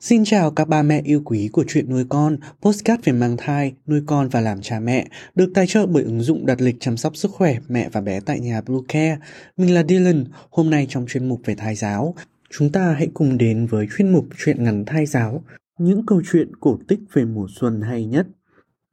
Xin chào các ba mẹ yêu quý của chuyện nuôi con, postcard về mang thai, nuôi con và làm cha mẹ, được tài trợ bởi ứng dụng đặt lịch chăm sóc sức khỏe mẹ và bé tại nhà Blue Care. Mình là Dylan, hôm nay trong chuyên mục về thai giáo, chúng ta hãy cùng đến với chuyên mục chuyện ngắn thai giáo, những câu chuyện cổ tích về mùa xuân hay nhất.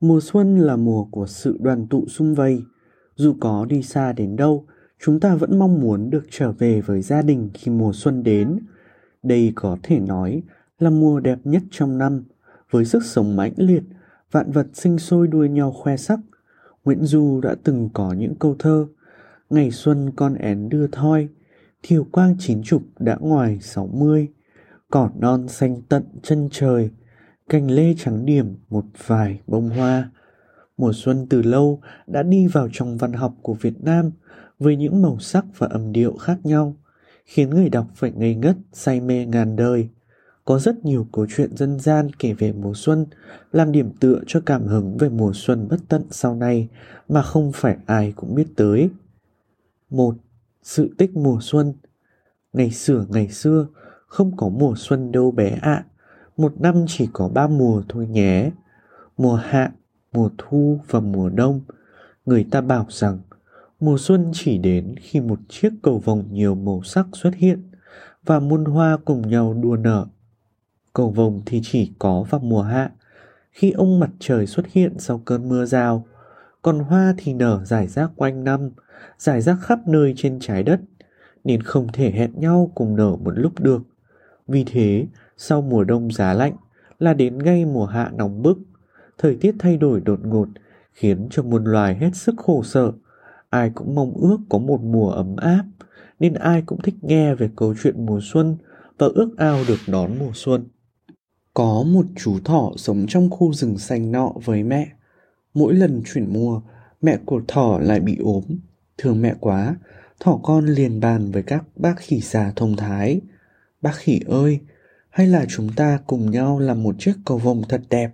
Mùa xuân là mùa của sự đoàn tụ sum vầy. Dù có đi xa đến đâu, chúng ta vẫn mong muốn được trở về với gia đình khi mùa xuân đến. Đây có thể nói là mùa đẹp nhất trong năm, với sức sống mãnh liệt, vạn vật sinh sôi đua nhau khoe sắc. Nguyễn Du đã từng có những câu thơ Ngày xuân con én đưa thoi, thiều quang chín chục đã ngoài sáu mươi, cỏ non xanh tận chân trời, cành lê trắng điểm một vài bông hoa. Mùa xuân từ lâu đã đi vào trong văn học của Việt Nam với những màu sắc và âm điệu khác nhau, khiến người đọc phải ngây ngất, say mê ngàn đời. Có rất nhiều câu chuyện dân gian kể về mùa xuân, làm điểm tựa cho cảm hứng về mùa xuân bất tận sau này mà không phải ai cũng biết tới. Một, Sự tích mùa xuân Ngày xưa ngày xưa, không có mùa xuân đâu bé ạ. À một năm chỉ có ba mùa thôi nhé. Mùa hạ, mùa thu và mùa đông. Người ta bảo rằng, mùa xuân chỉ đến khi một chiếc cầu vồng nhiều màu sắc xuất hiện và muôn hoa cùng nhau đua nở. Cầu vồng thì chỉ có vào mùa hạ. Khi ông mặt trời xuất hiện sau cơn mưa rào, còn hoa thì nở rải rác quanh năm, rải rác khắp nơi trên trái đất, nên không thể hẹn nhau cùng nở một lúc được. Vì thế sau mùa đông giá lạnh là đến ngay mùa hạ nóng bức, thời tiết thay đổi đột ngột khiến cho muôn loài hết sức khổ sở. Ai cũng mong ước có một mùa ấm áp, nên ai cũng thích nghe về câu chuyện mùa xuân và ước ao được đón mùa xuân. Có một chú thỏ sống trong khu rừng xanh nọ với mẹ. Mỗi lần chuyển mùa, mẹ của thỏ lại bị ốm. Thương mẹ quá, thỏ con liền bàn với các bác khỉ già thông thái. Bác khỉ ơi, hay là chúng ta cùng nhau làm một chiếc cầu vồng thật đẹp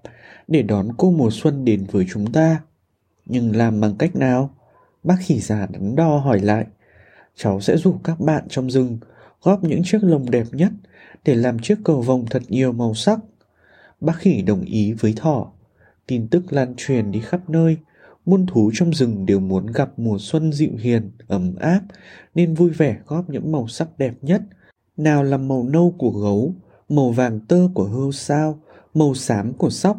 để đón cô mùa xuân đến với chúng ta? Nhưng làm bằng cách nào? Bác khỉ già đắn đo hỏi lại. Cháu sẽ rủ các bạn trong rừng, góp những chiếc lồng đẹp nhất để làm chiếc cầu vồng thật nhiều màu sắc. Bác khỉ đồng ý với thỏ. Tin tức lan truyền đi khắp nơi. Muôn thú trong rừng đều muốn gặp mùa xuân dịu hiền, ấm áp, nên vui vẻ góp những màu sắc đẹp nhất. Nào là màu nâu của gấu màu vàng tơ của hươu sao, màu xám của sóc,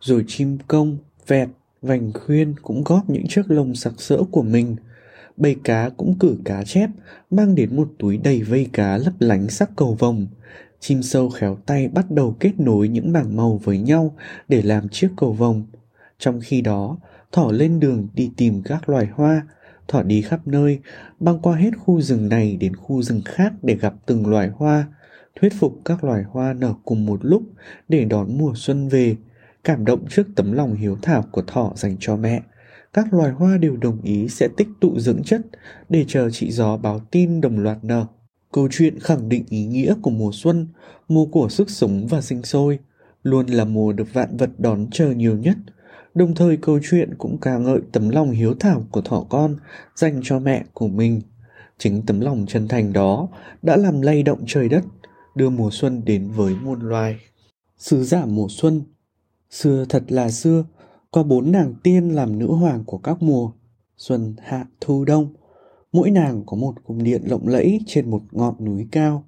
rồi chim công, vẹt, vành khuyên cũng góp những chiếc lông sặc sỡ của mình. Bầy cá cũng cử cá chép, mang đến một túi đầy vây cá lấp lánh sắc cầu vồng. Chim sâu khéo tay bắt đầu kết nối những mảng màu với nhau để làm chiếc cầu vồng. Trong khi đó, thỏ lên đường đi tìm các loài hoa, thỏ đi khắp nơi, băng qua hết khu rừng này đến khu rừng khác để gặp từng loài hoa thuyết phục các loài hoa nở cùng một lúc để đón mùa xuân về. Cảm động trước tấm lòng hiếu thảo của thỏ dành cho mẹ, các loài hoa đều đồng ý sẽ tích tụ dưỡng chất để chờ chị gió báo tin đồng loạt nở. Câu chuyện khẳng định ý nghĩa của mùa xuân, mùa của sức sống và sinh sôi, luôn là mùa được vạn vật đón chờ nhiều nhất. Đồng thời câu chuyện cũng ca ngợi tấm lòng hiếu thảo của thỏ con dành cho mẹ của mình. Chính tấm lòng chân thành đó đã làm lay động trời đất, đưa mùa xuân đến với muôn loài. Sứ giả mùa xuân Xưa thật là xưa, có bốn nàng tiên làm nữ hoàng của các mùa, xuân, hạ, thu, đông. Mỗi nàng có một cung điện lộng lẫy trên một ngọn núi cao.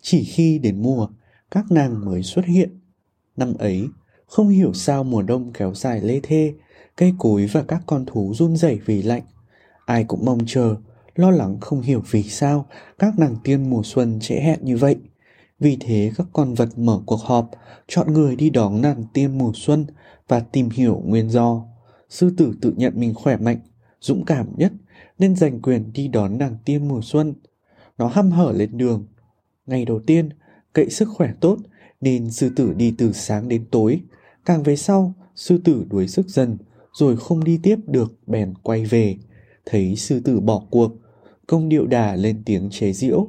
Chỉ khi đến mùa, các nàng mới xuất hiện. Năm ấy, không hiểu sao mùa đông kéo dài lê thê, cây cối và các con thú run rẩy vì lạnh. Ai cũng mong chờ, lo lắng không hiểu vì sao các nàng tiên mùa xuân trễ hẹn như vậy. Vì thế các con vật mở cuộc họp, chọn người đi đón nàng tiên mùa xuân và tìm hiểu nguyên do. Sư tử tự nhận mình khỏe mạnh, dũng cảm nhất nên giành quyền đi đón nàng tiên mùa xuân. Nó hăm hở lên đường. Ngày đầu tiên, cậy sức khỏe tốt nên sư tử đi từ sáng đến tối. Càng về sau, sư tử đuối sức dần, rồi không đi tiếp được bèn quay về. Thấy sư tử bỏ cuộc, công điệu đà lên tiếng chế giễu.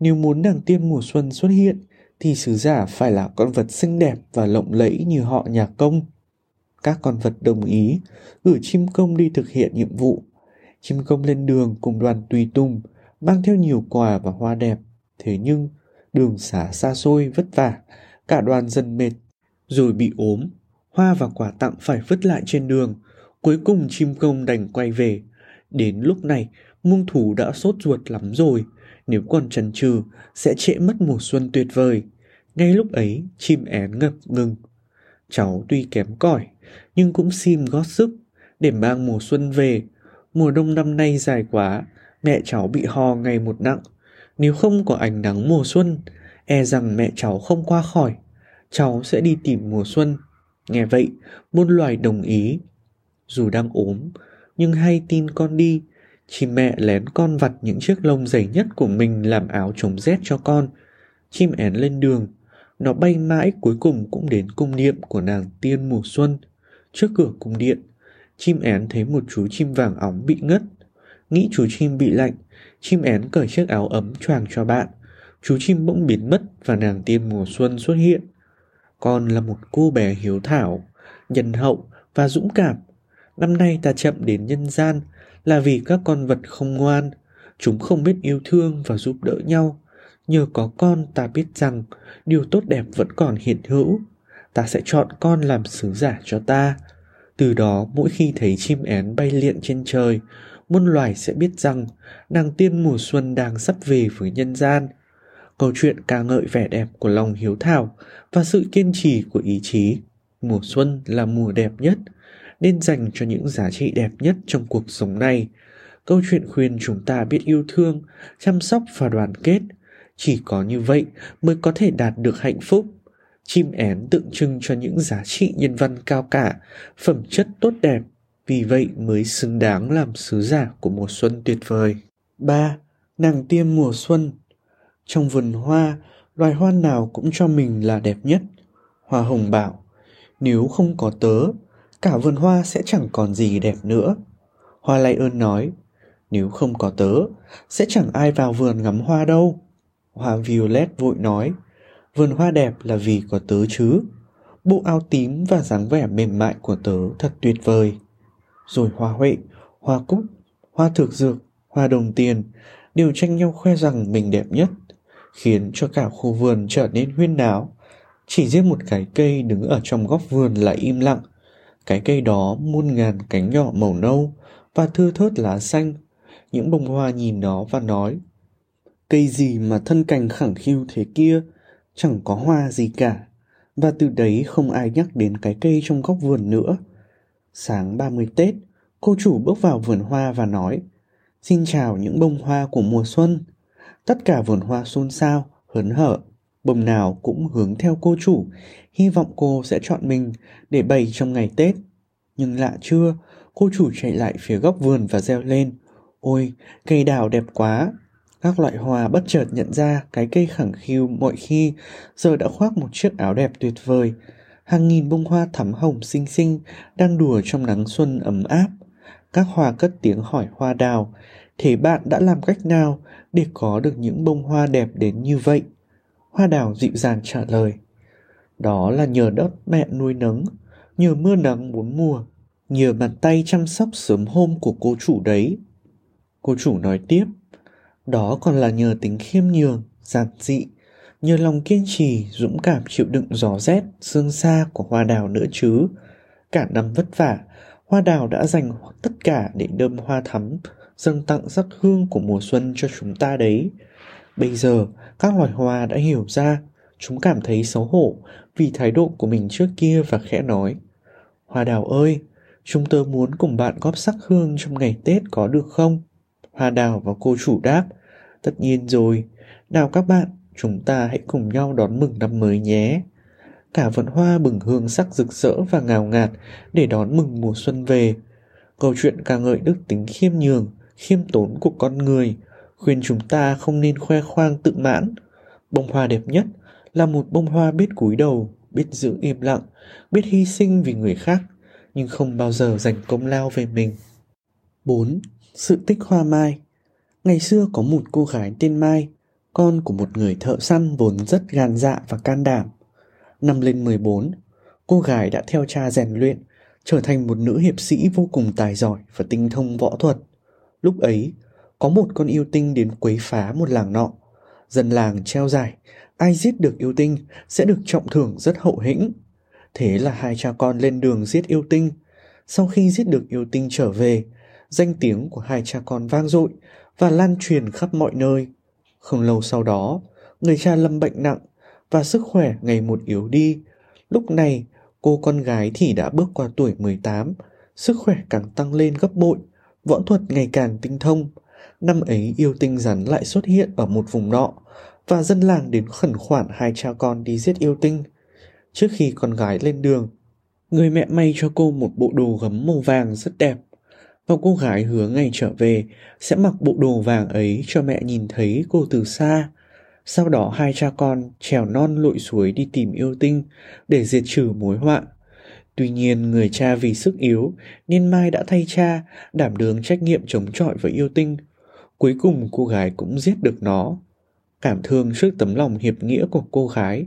Nếu muốn đằng tiên mùa xuân xuất hiện, thì sứ giả phải là con vật xinh đẹp và lộng lẫy như họ nhà công. Các con vật đồng ý, gửi chim công đi thực hiện nhiệm vụ. Chim công lên đường cùng đoàn tùy tùng, mang theo nhiều quà và hoa đẹp. Thế nhưng, đường xá xa xôi vất vả, cả đoàn dần mệt, rồi bị ốm. Hoa và quà tặng phải vứt lại trên đường, cuối cùng chim công đành quay về. Đến lúc này, muông thủ đã sốt ruột lắm rồi, nếu còn chần chừ sẽ trễ mất mùa xuân tuyệt vời. Ngay lúc ấy, chim én ngập ngừng. Cháu tuy kém cỏi, nhưng cũng xin gót sức để mang mùa xuân về. Mùa đông năm nay dài quá, mẹ cháu bị ho ngày một nặng. Nếu không có ánh nắng mùa xuân, e rằng mẹ cháu không qua khỏi. Cháu sẽ đi tìm mùa xuân. Nghe vậy, muôn loài đồng ý. Dù đang ốm, nhưng hay tin con đi, chim mẹ lén con vặt những chiếc lông dày nhất của mình làm áo chống rét cho con. Chim én lên đường, nó bay mãi cuối cùng cũng đến cung điện của nàng tiên mùa xuân. Trước cửa cung điện, chim én thấy một chú chim vàng óng bị ngất. Nghĩ chú chim bị lạnh, chim én cởi chiếc áo ấm choàng cho bạn. Chú chim bỗng biến mất và nàng tiên mùa xuân xuất hiện. Con là một cô bé hiếu thảo, nhân hậu và dũng cảm. Năm nay ta chậm đến nhân gian là vì các con vật không ngoan, chúng không biết yêu thương và giúp đỡ nhau. Nhờ có con ta biết rằng điều tốt đẹp vẫn còn hiện hữu. Ta sẽ chọn con làm sứ giả cho ta. Từ đó mỗi khi thấy chim én bay liện trên trời, muôn loài sẽ biết rằng nàng tiên mùa xuân đang sắp về với nhân gian. Câu chuyện ca ngợi vẻ đẹp của lòng hiếu thảo và sự kiên trì của ý chí. Mùa xuân là mùa đẹp nhất, nên dành cho những giá trị đẹp nhất trong cuộc sống này. Câu chuyện khuyên chúng ta biết yêu thương, chăm sóc và đoàn kết. Chỉ có như vậy mới có thể đạt được hạnh phúc. Chim én tượng trưng cho những giá trị nhân văn cao cả, phẩm chất tốt đẹp, vì vậy mới xứng đáng làm sứ giả của mùa xuân tuyệt vời. 3. Nàng tiên mùa xuân Trong vườn hoa, loài hoa nào cũng cho mình là đẹp nhất. Hoa hồng bảo, nếu không có tớ, cả vườn hoa sẽ chẳng còn gì đẹp nữa. Hoa lai ơn nói, nếu không có tớ, sẽ chẳng ai vào vườn ngắm hoa đâu. Hoa Violet vội nói, vườn hoa đẹp là vì có tớ chứ. Bộ áo tím và dáng vẻ mềm mại của tớ thật tuyệt vời. Rồi hoa huệ, hoa cúc, hoa thực dược, hoa đồng tiền đều tranh nhau khoe rằng mình đẹp nhất, khiến cho cả khu vườn trở nên huyên náo. Chỉ riêng một cái cây đứng ở trong góc vườn lại im lặng, cái cây đó muôn ngàn cánh nhỏ màu nâu và thưa thớt lá xanh. Những bông hoa nhìn nó và nói Cây gì mà thân cành khẳng khiu thế kia, chẳng có hoa gì cả. Và từ đấy không ai nhắc đến cái cây trong góc vườn nữa. Sáng 30 Tết, cô chủ bước vào vườn hoa và nói Xin chào những bông hoa của mùa xuân. Tất cả vườn hoa xôn xao, hớn hở bông nào cũng hướng theo cô chủ, hy vọng cô sẽ chọn mình để bày trong ngày Tết. Nhưng lạ chưa, cô chủ chạy lại phía góc vườn và reo lên. Ôi, cây đào đẹp quá. Các loại hoa bất chợt nhận ra cái cây khẳng khiu mọi khi giờ đã khoác một chiếc áo đẹp tuyệt vời. Hàng nghìn bông hoa thắm hồng xinh xinh đang đùa trong nắng xuân ấm áp. Các hoa cất tiếng hỏi hoa đào, thế bạn đã làm cách nào để có được những bông hoa đẹp đến như vậy? Hoa đào dịu dàng trả lời. Đó là nhờ đất mẹ nuôi nấng, nhờ mưa nắng bốn mùa, nhờ bàn tay chăm sóc sớm hôm của cô chủ đấy. Cô chủ nói tiếp, đó còn là nhờ tính khiêm nhường, giản dị, nhờ lòng kiên trì, dũng cảm chịu đựng gió rét, sương xa của hoa đào nữa chứ. Cả năm vất vả, hoa đào đã dành tất cả để đơm hoa thắm, dâng tặng sắc hương của mùa xuân cho chúng ta đấy. Bây giờ, các loài hoa đã hiểu ra, chúng cảm thấy xấu hổ vì thái độ của mình trước kia và khẽ nói. Hoa đào ơi, chúng tớ muốn cùng bạn góp sắc hương trong ngày Tết có được không? Hoa đào và cô chủ đáp, tất nhiên rồi, nào các bạn, chúng ta hãy cùng nhau đón mừng năm mới nhé. Cả vườn hoa bừng hương sắc rực rỡ và ngào ngạt để đón mừng mùa xuân về. Câu chuyện ca ngợi đức tính khiêm nhường, khiêm tốn của con người – khuyên chúng ta không nên khoe khoang tự mãn. Bông hoa đẹp nhất là một bông hoa biết cúi đầu, biết giữ im lặng, biết hy sinh vì người khác, nhưng không bao giờ dành công lao về mình. 4. Sự tích hoa mai Ngày xưa có một cô gái tên Mai, con của một người thợ săn vốn rất gan dạ và can đảm. Năm lên 14, cô gái đã theo cha rèn luyện, trở thành một nữ hiệp sĩ vô cùng tài giỏi và tinh thông võ thuật. Lúc ấy, có một con yêu tinh đến quấy phá một làng nọ. Dân làng treo giải, ai giết được yêu tinh sẽ được trọng thưởng rất hậu hĩnh. Thế là hai cha con lên đường giết yêu tinh. Sau khi giết được yêu tinh trở về, danh tiếng của hai cha con vang dội và lan truyền khắp mọi nơi. Không lâu sau đó, người cha lâm bệnh nặng và sức khỏe ngày một yếu đi. Lúc này, cô con gái thì đã bước qua tuổi 18, sức khỏe càng tăng lên gấp bội, võ thuật ngày càng tinh thông. Năm ấy yêu tinh rắn lại xuất hiện ở một vùng nọ và dân làng đến khẩn khoản hai cha con đi giết yêu tinh. Trước khi con gái lên đường, người mẹ may cho cô một bộ đồ gấm màu vàng rất đẹp và cô gái hứa ngày trở về sẽ mặc bộ đồ vàng ấy cho mẹ nhìn thấy cô từ xa. Sau đó hai cha con trèo non lội suối đi tìm yêu tinh để diệt trừ mối họa. Tuy nhiên người cha vì sức yếu nên Mai đã thay cha đảm đương trách nhiệm chống chọi với yêu tinh. Cuối cùng cô gái cũng giết được nó. Cảm thương trước tấm lòng hiệp nghĩa của cô gái,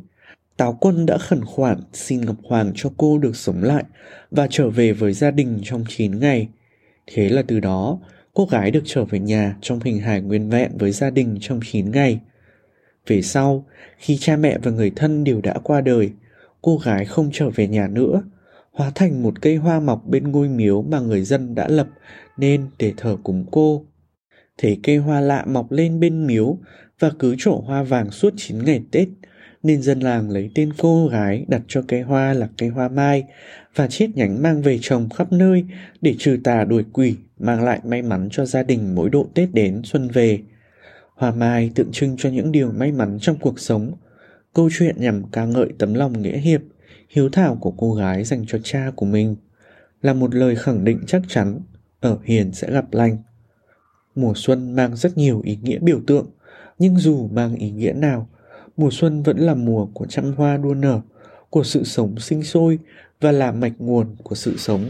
Táo quân đã khẩn khoản xin Ngọc Hoàng cho cô được sống lại và trở về với gia đình trong 9 ngày. Thế là từ đó, cô gái được trở về nhà trong hình hài nguyên vẹn với gia đình trong 9 ngày. Về sau, khi cha mẹ và người thân đều đã qua đời, cô gái không trở về nhà nữa, hóa thành một cây hoa mọc bên ngôi miếu mà người dân đã lập nên để thờ cúng cô. Thấy cây hoa lạ mọc lên bên miếu và cứ trổ hoa vàng suốt 9 ngày Tết, nên dân làng lấy tên cô gái đặt cho cây hoa là cây hoa mai và chiết nhánh mang về trồng khắp nơi để trừ tà đuổi quỷ, mang lại may mắn cho gia đình mỗi độ Tết đến xuân về. Hoa mai tượng trưng cho những điều may mắn trong cuộc sống. Câu chuyện nhằm ca ngợi tấm lòng nghĩa hiệp, hiếu thảo của cô gái dành cho cha của mình. Là một lời khẳng định chắc chắn, ở hiền sẽ gặp lành. Mùa xuân mang rất nhiều ý nghĩa biểu tượng, nhưng dù mang ý nghĩa nào, mùa xuân vẫn là mùa của trăm hoa đua nở, của sự sống sinh sôi và là mạch nguồn của sự sống.